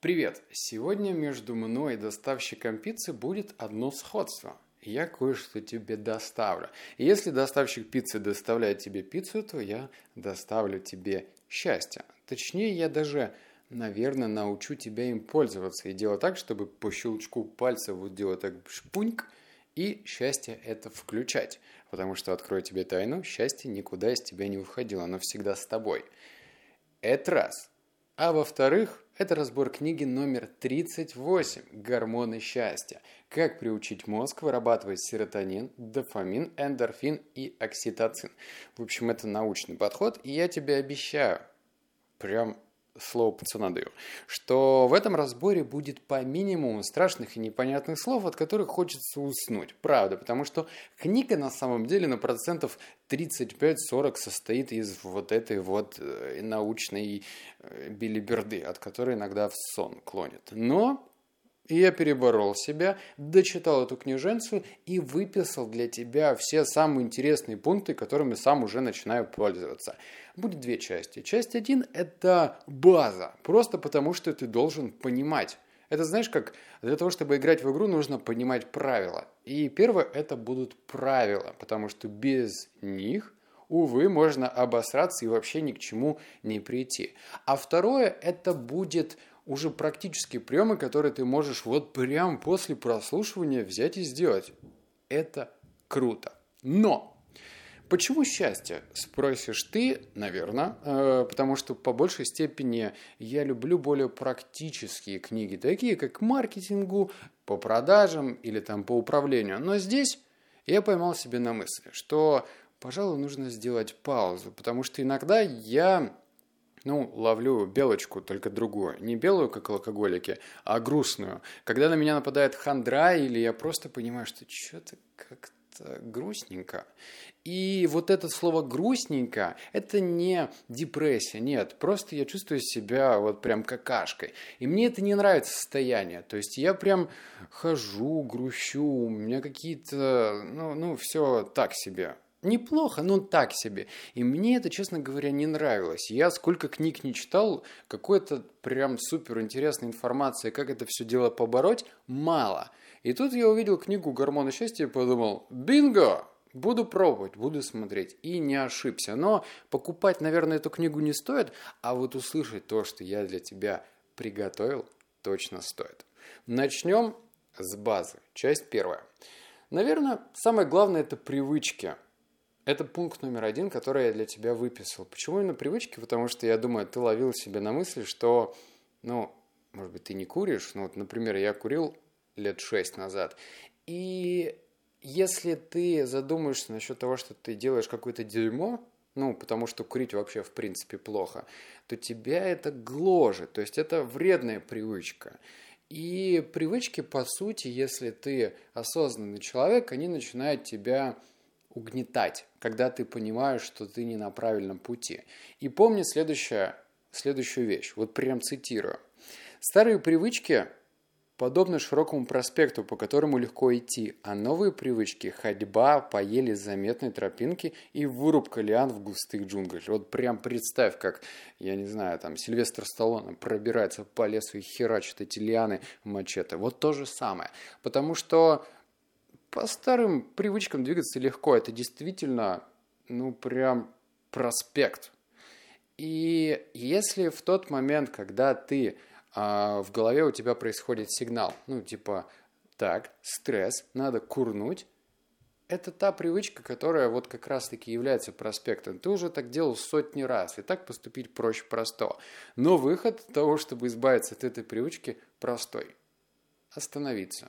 Привет! Сегодня между мной и доставщиком пиццы будет одно сходство. Я кое-что тебе доставлю. И если доставщик пиццы доставляет тебе пиццу, то я доставлю тебе счастье. Точнее, я даже, наверное, научу тебя им пользоваться и делать так, чтобы по щелчку пальца вот делать так шпуньк, и счастье это включать. Потому что, открою тебе тайну, счастье никуда из тебя не уходило, оно всегда с тобой. Это раз. А во-вторых, это разбор книги номер 38 «Гормоны счастья. Как приучить мозг вырабатывать серотонин, дофамин, эндорфин и окситоцин». В общем, это научный подход, и я тебе обещаю, прям слово пацана даю, что в этом разборе будет по минимуму страшных и непонятных слов, от которых хочется уснуть. Правда, потому что книга на самом деле на процентов 35-40 состоит из вот этой вот э, научной э, билиберды, от которой иногда в сон клонит. Но я переборол себя, дочитал эту книженцию и выписал для тебя все самые интересные пункты, которыми сам уже начинаю пользоваться. Будет две части. Часть один – это база, просто потому что ты должен понимать. Это знаешь как, для того, чтобы играть в игру, нужно понимать правила. И первое – это будут правила, потому что без них – увы, можно обосраться и вообще ни к чему не прийти. А второе, это будет уже практически приемы, которые ты можешь вот прям после прослушивания взять и сделать. Это круто. Но Почему счастье? Спросишь ты, наверное, э, потому что по большей степени я люблю более практические книги, такие как маркетингу, по продажам или там по управлению. Но здесь я поймал себе на мысли, что, пожалуй, нужно сделать паузу, потому что иногда я ну, ловлю белочку, только другую. Не белую, как алкоголики, а грустную. Когда на меня нападает хандра, или я просто понимаю, что что-то как-то грустненько. И вот это слово «грустненько» – это не депрессия, нет. Просто я чувствую себя вот прям какашкой. И мне это не нравится состояние. То есть я прям хожу, грущу, у меня какие-то, ну, ну все так себе неплохо, но так себе. И мне это, честно говоря, не нравилось. Я сколько книг не читал, какой-то прям супер интересной информации, как это все дело побороть, мало. И тут я увидел книгу «Гормоны счастья» и подумал, бинго, Буду пробовать, буду смотреть. И не ошибся. Но покупать, наверное, эту книгу не стоит, а вот услышать то, что я для тебя приготовил, точно стоит. Начнем с базы. Часть первая. Наверное, самое главное – это привычки – это пункт номер один, который я для тебя выписал. Почему именно привычки? Потому что я думаю, ты ловил себя на мысли, что, ну, может быть, ты не куришь. Ну, вот, например, я курил лет шесть назад. И если ты задумаешься насчет того, что ты делаешь какое-то дерьмо, ну, потому что курить вообще в принципе плохо, то тебя это гложет, то есть это вредная привычка. И привычки, по сути, если ты осознанный человек, они начинают тебя угнетать, когда ты понимаешь, что ты не на правильном пути. И помни следующее, следующую вещь, вот прям цитирую. Старые привычки подобны широкому проспекту, по которому легко идти, а новые привычки – ходьба по еле заметной тропинке и вырубка лиан в густых джунглях. Вот прям представь, как, я не знаю, там Сильвестр Сталлоне пробирается по лесу и херачит эти лианы мачете. Вот то же самое. Потому что по старым привычкам двигаться легко. Это действительно, ну, прям проспект. И если в тот момент, когда ты а, в голове у тебя происходит сигнал, ну, типа, так, стресс, надо курнуть, это та привычка, которая вот как раз-таки является проспектом. Ты уже так делал сотни раз, и так поступить проще простого. Но выход того, чтобы избавиться от этой привычки, простой. Остановиться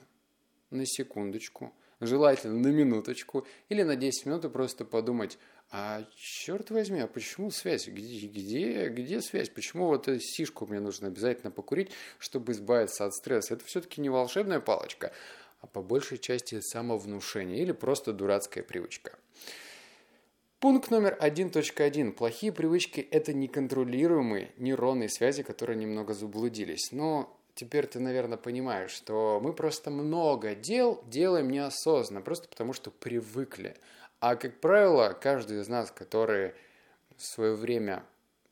на секундочку – желательно на минуточку или на 10 минут и просто подумать, а черт возьми, а почему связь? Где, где, где связь? Почему вот эту сишку мне нужно обязательно покурить, чтобы избавиться от стресса? Это все-таки не волшебная палочка, а по большей части самовнушение или просто дурацкая привычка. Пункт номер 1.1. Плохие привычки – это неконтролируемые нейронные связи, которые немного заблудились. Но теперь ты, наверное, понимаешь, что мы просто много дел делаем неосознанно, просто потому что привыкли. А, как правило, каждый из нас, который в свое время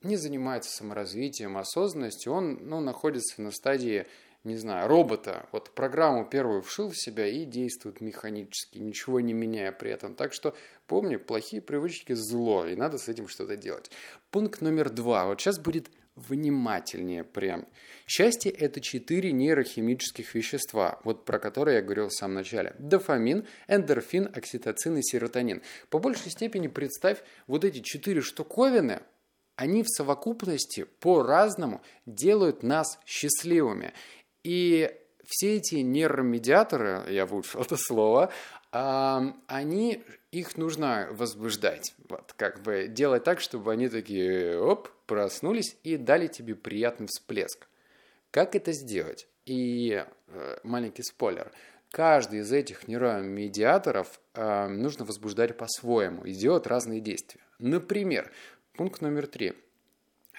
не занимается саморазвитием, осознанностью, он ну, находится на стадии не знаю, робота, вот программу первую вшил в себя и действует механически, ничего не меняя при этом. Так что помни, плохие привычки зло, и надо с этим что-то делать. Пункт номер два. Вот сейчас будет внимательнее прям. Счастье – это четыре нейрохимических вещества, вот про которые я говорил в самом начале. Дофамин, эндорфин, окситоцин и серотонин. По большей степени представь вот эти четыре штуковины, они в совокупности по-разному делают нас счастливыми. И все эти нейромедиаторы, я выучил это слово, они, их нужно возбуждать. Вот, как бы делать так, чтобы они такие, оп, проснулись и дали тебе приятный всплеск. Как это сделать? И э, маленький спойлер. Каждый из этих нейромедиаторов э, нужно возбуждать по-своему и делать разные действия. Например, пункт номер три –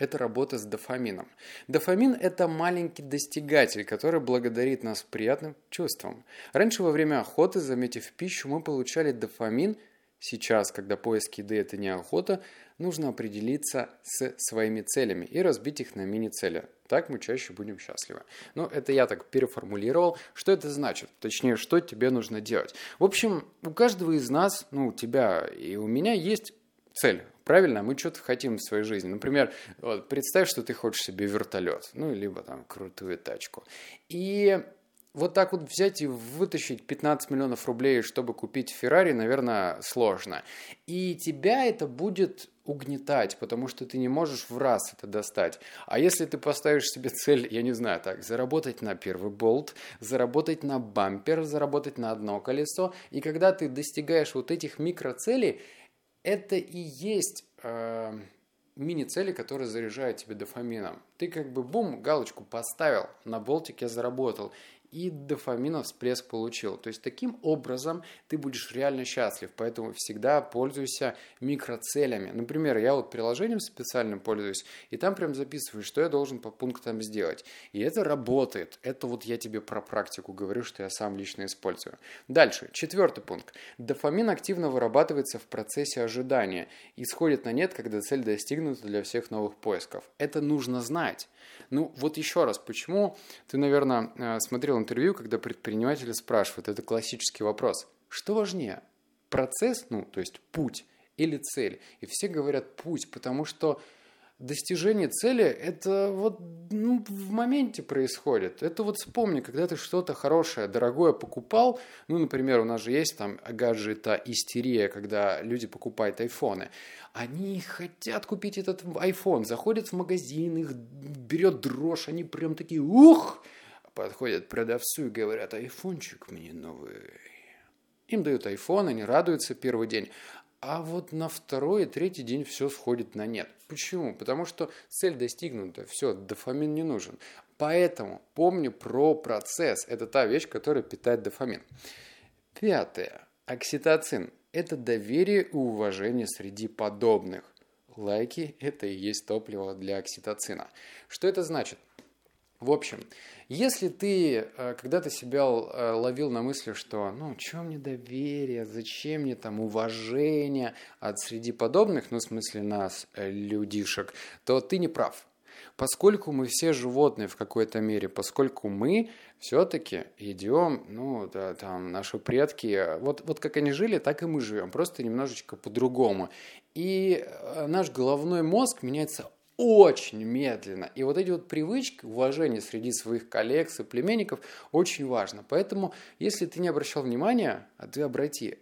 это работа с дофамином. Дофамин – это маленький достигатель, который благодарит нас приятным чувствам. Раньше во время охоты, заметив пищу, мы получали дофамин. Сейчас, когда поиск еды – это не охота, нужно определиться с своими целями и разбить их на мини-цели. Так мы чаще будем счастливы. Ну, это я так переформулировал. Что это значит? Точнее, что тебе нужно делать? В общем, у каждого из нас, ну, у тебя и у меня есть цель. Правильно, мы что-то хотим в своей жизни. Например, вот, представь, что ты хочешь себе вертолет, ну, либо там крутую тачку. И вот так вот взять и вытащить 15 миллионов рублей, чтобы купить Феррари, наверное, сложно. И тебя это будет угнетать, потому что ты не можешь в раз это достать. А если ты поставишь себе цель, я не знаю, так, заработать на первый болт, заработать на бампер, заработать на одно колесо, и когда ты достигаешь вот этих микроцелей, это и есть э, мини-цели, которые заряжают тебя дофамином. Ты как бы бум, галочку поставил, на болтике заработал и дофамина всплеск получил. То есть таким образом ты будешь реально счастлив, поэтому всегда пользуйся микроцелями. Например, я вот приложением специальным пользуюсь, и там прям записываю, что я должен по пунктам сделать. И это работает. Это вот я тебе про практику говорю, что я сам лично использую. Дальше, четвертый пункт. Дофамин активно вырабатывается в процессе ожидания и сходит на нет, когда цель достигнута для всех новых поисков. Это нужно знать. Ну, вот еще раз, почему ты, наверное, э, смотрел интервью, когда предприниматели спрашивают, это классический вопрос, что важнее, процесс, ну, то есть путь или цель? И все говорят путь, потому что достижение цели, это вот ну, в моменте происходит. Это вот вспомни, когда ты что-то хорошее, дорогое покупал, ну, например, у нас же есть там гаджета истерия, когда люди покупают айфоны. Они хотят купить этот iPhone, заходят в магазин, их берет дрожь, они прям такие «Ух!» Подходят продавцу и говорят «Айфончик мне новый». Им дают iPhone, они радуются первый день. А вот на второй и третий день все сходит на нет. Почему? Потому что цель достигнута, все, дофамин не нужен. Поэтому помни про процесс. Это та вещь, которая питает дофамин. Пятое. Окситоцин это доверие и уважение среди подобных. Лайки – это и есть топливо для окситоцина. Что это значит? В общем, если ты э, когда-то себя э, ловил на мысли, что ну, что мне доверие, зачем мне там уважение от среди подобных, ну, в смысле нас, э, людишек, то ты не прав. Поскольку мы все животные в какой-то мере, поскольку мы все-таки идем, ну, да, там, наши предки, вот, вот как они жили, так и мы живем, просто немножечко по-другому. И наш головной мозг меняется очень медленно. И вот эти вот привычки, уважение среди своих коллег, соплеменников очень важно. Поэтому, если ты не обращал внимания, а ты обрати,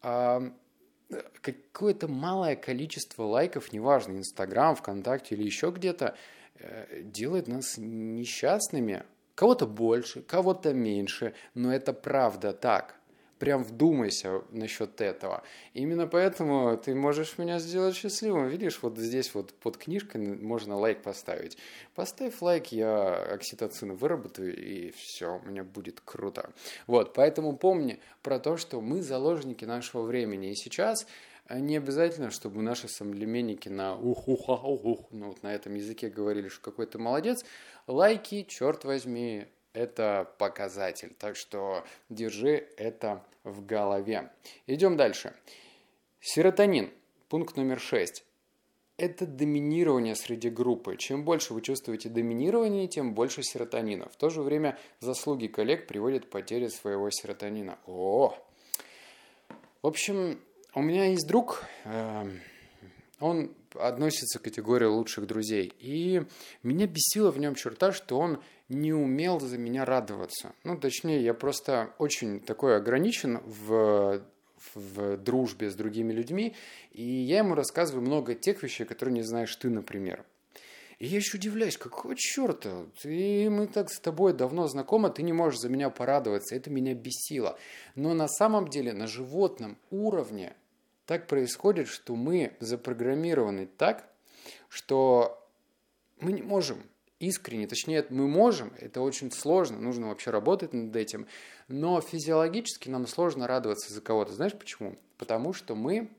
какое-то малое количество лайков, неважно, Инстаграм, ВКонтакте или еще где-то, Э, делает нас несчастными. Кого-то больше, кого-то меньше, но это правда так. Прям вдумайся насчет этого. Именно поэтому ты можешь меня сделать счастливым. Видишь, вот здесь вот под книжкой можно лайк поставить. Поставь лайк, я окситоцин выработаю, и все, у меня будет круто. Вот, поэтому помни про то, что мы заложники нашего времени. И сейчас а не обязательно, чтобы наши соплеменники на ух ух ух ух ну вот на этом языке говорили, что какой то молодец. Лайки, черт возьми, это показатель. Так что держи это в голове. Идем дальше. Серотонин. Пункт номер шесть. это доминирование среди группы. Чем больше вы чувствуете доминирование, тем больше серотонина. В то же время заслуги коллег приводят к потере своего серотонина. О! В общем, у меня есть друг, эм, он относится к категории лучших друзей. И меня бесила в нем черта, что он не умел за меня радоваться. Ну, точнее, я просто очень такой ограничен в в дружбе с другими людьми, и я ему рассказываю много тех вещей, которые не знаешь ты, например. И я еще удивляюсь, какого черта? Ты, мы так с тобой давно знакомы, ты не можешь за меня порадоваться. Это меня бесило. Но на самом деле на животном уровне так происходит, что мы запрограммированы так, что мы не можем искренне, точнее, мы можем, это очень сложно, нужно вообще работать над этим, но физиологически нам сложно радоваться за кого-то. Знаешь почему? Потому что мы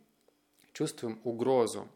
чувствуем угрозу.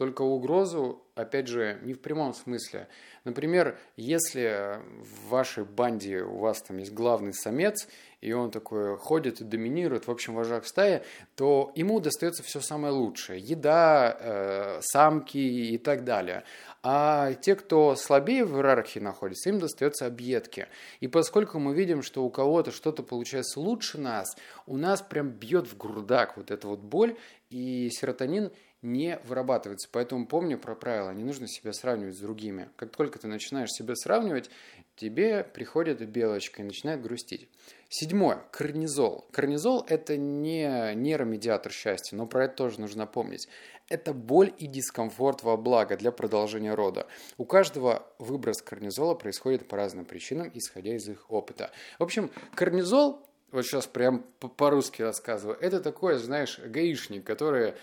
Только угрозу, опять же, не в прямом смысле. Например, если в вашей банде у вас там есть главный самец, и он такой ходит и доминирует, в общем, вожак стаи, то ему достается все самое лучшее. Еда, э, самки и так далее. А те, кто слабее в иерархии находится, им достается объедки. И поскольку мы видим, что у кого-то что-то получается лучше нас, у нас прям бьет в грудак вот эта вот боль, и серотонин не вырабатывается. Поэтому помни про правила, не нужно себя сравнивать с другими. Как только ты начинаешь себя сравнивать, тебе приходит белочка и начинает грустить. Седьмое. Корнизол. Корнизол – это не нейромедиатор счастья, но про это тоже нужно помнить. Это боль и дискомфорт во благо для продолжения рода. У каждого выброс корнизола происходит по разным причинам, исходя из их опыта. В общем, корнизол вот сейчас прям по-русски рассказываю, это такой, знаешь, гаишник, который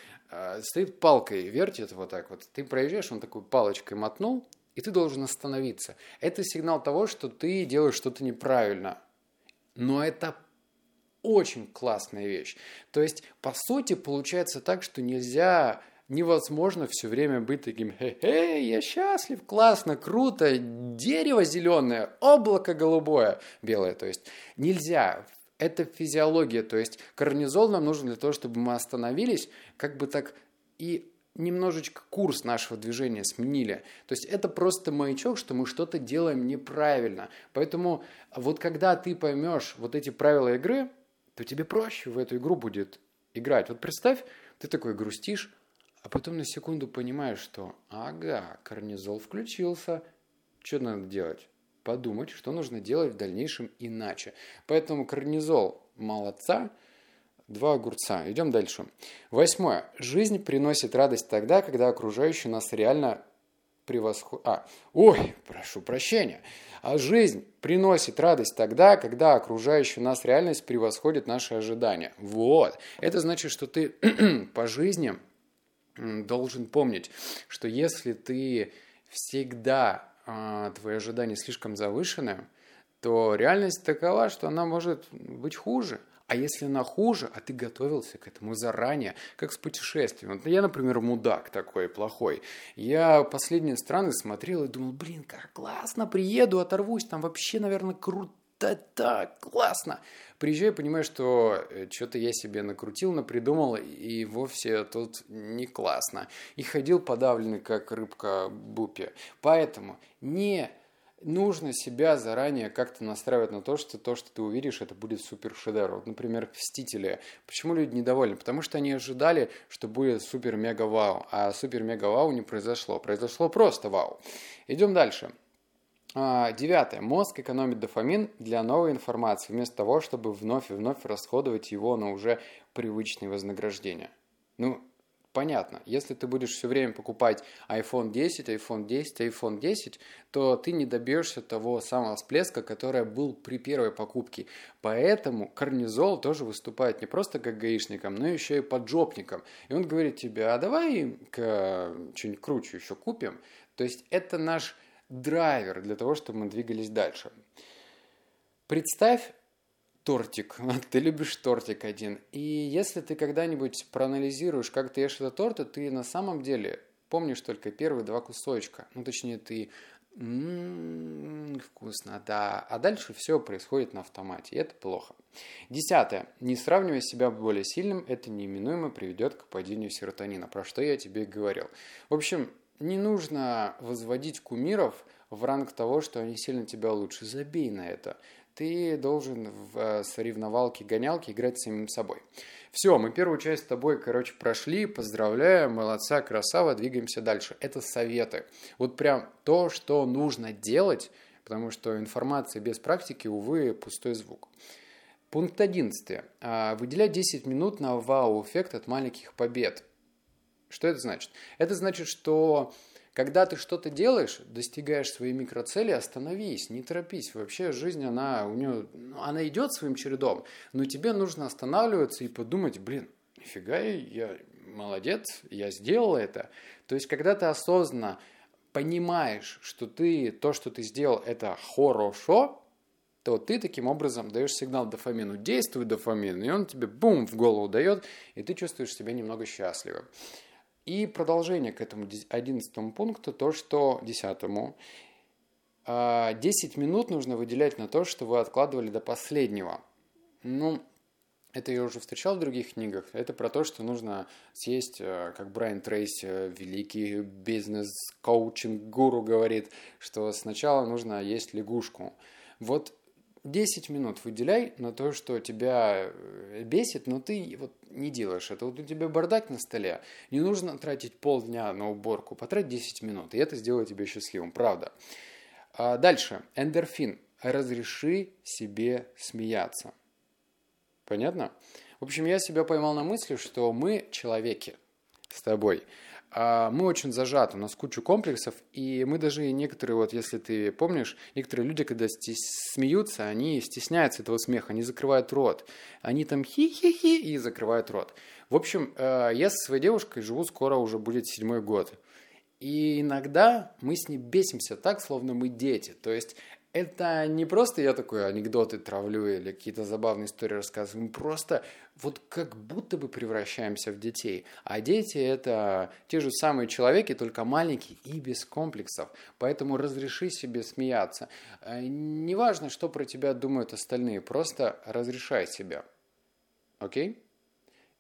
стоит палкой, вертит вот так вот. Ты проезжаешь, он такой палочкой мотнул, и ты должен остановиться. Это сигнал того, что ты делаешь что-то неправильно. Но это очень классная вещь. То есть, по сути, получается так, что нельзя невозможно все время быть таким «Хе-хе, я счастлив, классно, круто, дерево зеленое, облако голубое, белое». То есть нельзя. Это физиология, то есть корнизол нам нужен для того, чтобы мы остановились, как бы так и немножечко курс нашего движения сменили. То есть это просто маячок, что мы что-то делаем неправильно. Поэтому вот когда ты поймешь вот эти правила игры, то тебе проще в эту игру будет играть. Вот представь, ты такой грустишь, а потом на секунду понимаешь, что ага, корнизол включился, что надо делать? Подумать, что нужно делать в дальнейшем иначе. Поэтому корнизол молодца – Два огурца. Идем дальше. Восьмое. Жизнь приносит радость тогда, когда окружающие нас реально превосходят... А, ой, прошу прощения. А жизнь приносит радость тогда, когда окружающая нас реальность превосходит наши ожидания. Вот. Это значит, что ты по жизни должен помнить, что если ты всегда э, твои ожидания слишком завышены, то реальность такова, что она может быть хуже. А если она хуже, а ты готовился к этому заранее, как с путешествием. Вот я, например, мудак такой плохой. Я последние страны смотрел и думал, блин, как классно, приеду, оторвусь, там вообще, наверное, круто так классно. Приезжаю, понимаю, что э, что-то я себе накрутил, напридумал, и вовсе тут не классно. И ходил подавленный, как рыбка Бупи. Поэтому не нужно себя заранее как-то настраивать на то, что то, что ты увидишь, это будет супер шедевр. Вот, например, «Мстители». Почему люди недовольны? Потому что они ожидали, что будет супер-мега-вау, а супер-мега-вау не произошло. Произошло просто вау. Идем дальше. А, девятое. Мозг экономит дофамин для новой информации, вместо того, чтобы вновь и вновь расходовать его на уже привычные вознаграждения. Ну, понятно, если ты будешь все время покупать iPhone 10, iPhone 10, iPhone 10, то ты не добьешься того самого всплеска, который был при первой покупке. Поэтому корнизол тоже выступает не просто как гаишником, но еще и поджопником. И он говорит тебе, а давай что-нибудь круче еще купим. То есть это наш драйвер для того, чтобы мы двигались дальше. Представь, тортик. Ты любишь тортик один. И если ты когда-нибудь проанализируешь, как ты ешь этот торт, то ты на самом деле помнишь только первые два кусочка. Ну, точнее, ты М-м, вкусно, да. А дальше все происходит на автомате, и это плохо. Десятое. Не сравнивай себя более сильным, это неименуемо приведет к падению серотонина, про что я тебе говорил. В общем, не нужно возводить кумиров в ранг того, что они сильно тебя лучше. Забей на это. Ты должен в э, соревновалке, гонялке играть с самим собой. Все, мы первую часть с тобой, короче, прошли. Поздравляю, молодца, красава, двигаемся дальше. Это советы. Вот прям то, что нужно делать, потому что информация без практики, увы, пустой звук. Пункт 11. А, выделять 10 минут на вау-эффект от маленьких побед. Что это значит? Это значит, что когда ты что-то делаешь, достигаешь своей микроцели, остановись, не торопись. Вообще жизнь, она, у нее, ну, она идет своим чередом, но тебе нужно останавливаться и подумать, блин, нифига, я молодец, я сделал это. То есть, когда ты осознанно понимаешь, что ты, то, что ты сделал, это хорошо, то ты таким образом даешь сигнал дофамину, действуй дофамин, и он тебе бум в голову дает, и ты чувствуешь себя немного счастливым. И продолжение к этому одиннадцатому пункту, то, что десятому. 10 а, минут нужно выделять на то, что вы откладывали до последнего. Ну, это я уже встречал в других книгах. Это про то, что нужно съесть, э, как Брайан Трейси, э, великий бизнес-коучинг-гуру говорит, что сначала нужно есть лягушку. Вот 10 минут выделяй на то, что тебя э, бесит, но ты вот не делаешь это. Вот у тебя бардак на столе, не нужно тратить полдня на уборку, потрать 10 минут, и это сделает тебя счастливым, правда. А дальше, эндорфин. Разреши себе смеяться. Понятно? В общем, я себя поймал на мысли, что мы человеки с тобой – мы очень зажаты, у нас куча комплексов, и мы даже некоторые, вот если ты помнишь, некоторые люди, когда смеются, они стесняются этого смеха, они закрывают рот. Они там хи-хи-хи и закрывают рот. В общем, э, я со своей девушкой живу скоро уже будет седьмой год. И иногда мы с ней бесимся так, словно мы дети. То есть это не просто я такой анекдоты травлю или какие-то забавные истории рассказываю, мы просто вот как будто бы превращаемся в детей. А дети это те же самые человеки, только маленькие и без комплексов. Поэтому разреши себе смеяться. Э, неважно, что про тебя думают остальные, просто разрешай себя. Окей?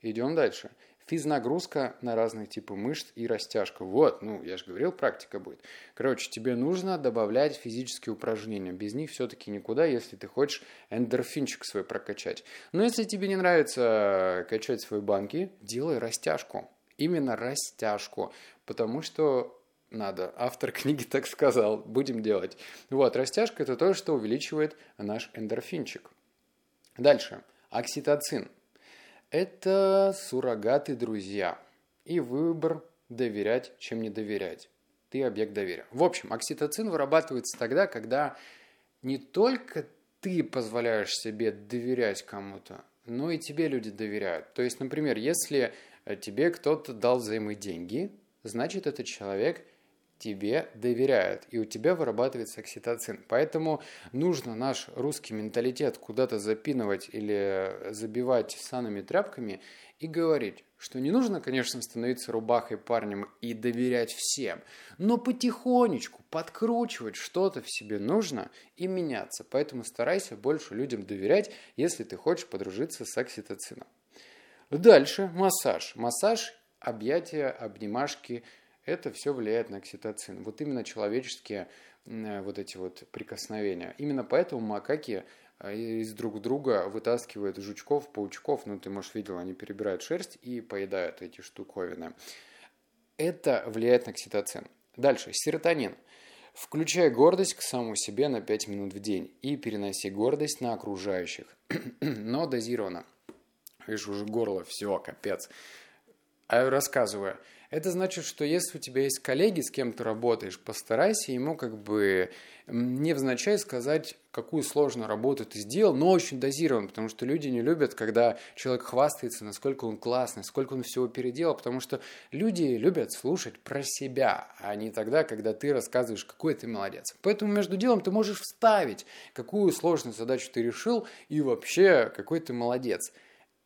Идем дальше. Физнагрузка на разные типы мышц и растяжка. Вот, ну, я же говорил, практика будет. Короче, тебе нужно добавлять физические упражнения. Без них все-таки никуда, если ты хочешь эндорфинчик свой прокачать. Но если тебе не нравится качать свои банки, делай растяжку. Именно растяжку. Потому что надо. Автор книги так сказал. Будем делать. Вот, растяжка это то, что увеличивает наш эндорфинчик. Дальше. Окситоцин. Это суррогаты друзья. И выбор доверять, чем не доверять. Ты объект доверия. В общем, окситоцин вырабатывается тогда, когда не только ты позволяешь себе доверять кому-то, но и тебе люди доверяют. То есть, например, если тебе кто-то дал взаймы деньги, значит, этот человек – тебе доверяют, и у тебя вырабатывается окситоцин. Поэтому нужно наш русский менталитет куда-то запинывать или забивать санными тряпками и говорить, что не нужно, конечно, становиться рубахой парнем и доверять всем, но потихонечку подкручивать что-то в себе нужно и меняться. Поэтому старайся больше людям доверять, если ты хочешь подружиться с окситоцином. Дальше массаж. Массаж, объятия, обнимашки – это все влияет на окситоцин. Вот именно человеческие э, вот эти вот прикосновения. Именно поэтому макаки э, из друг друга вытаскивают жучков, паучков, ну ты, может, видел, они перебирают шерсть и поедают эти штуковины. Это влияет на окситоцин. Дальше, серотонин. Включай гордость к самому себе на 5 минут в день и переноси гордость на окружающих, но дозированно. Видишь, уже горло, все, капец. А рассказываю. Это значит, что если у тебя есть коллеги, с кем ты работаешь, постарайся ему как бы невзначай сказать, какую сложную работу ты сделал, но очень дозированно, потому что люди не любят, когда человек хвастается, насколько он классный, сколько он всего переделал, потому что люди любят слушать про себя, а не тогда, когда ты рассказываешь, какой ты молодец. Поэтому между делом ты можешь вставить, какую сложную задачу ты решил и вообще какой ты молодец.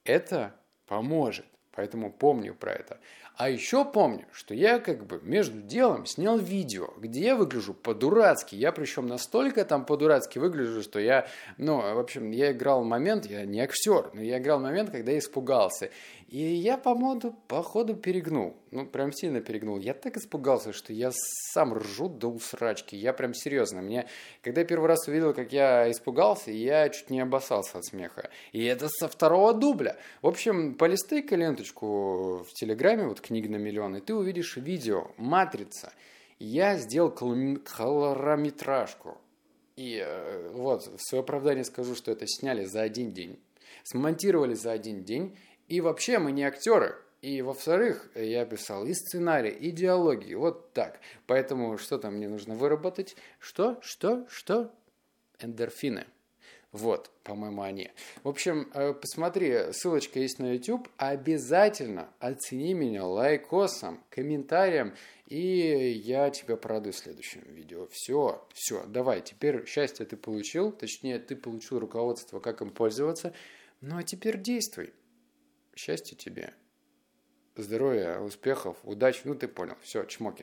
Это поможет. Поэтому помню про это. А еще помню, что я как бы между делом снял видео, где я выгляжу по-дурацки. Я причем настолько там по-дурацки выгляжу, что я, ну, в общем, я играл момент, я не актер, но я играл момент, когда я испугался. И я, по-моему, походу перегнул. Ну, прям сильно перегнул. Я так испугался, что я сам ржу до усрачки. Я прям серьезно. Мне, когда я первый раз увидел, как я испугался, я чуть не обоссался от смеха. И это со второго дубля. В общем, полистай-ка ленточку в Телеграме, вот книга на миллион, и ты увидишь видео «Матрица». Я сделал колорометражку. И э, вот, в свое оправдание скажу, что это сняли за один день. Смонтировали за один день и вообще мы не актеры. И во-вторых, я писал и сценарий, и диалоги, вот так. Поэтому что там мне нужно выработать? Что? Что? Что? Эндорфины. Вот, по-моему, они. В общем, э, посмотри, ссылочка есть на YouTube. Обязательно оцени меня лайкосом, комментарием, и я тебя порадую в следующем видео. Все, все, давай, теперь счастье ты получил, точнее, ты получил руководство, как им пользоваться. Ну а теперь действуй. Счастья тебе, здоровья, успехов, удачи. Ну, ты понял. Все, чмоки.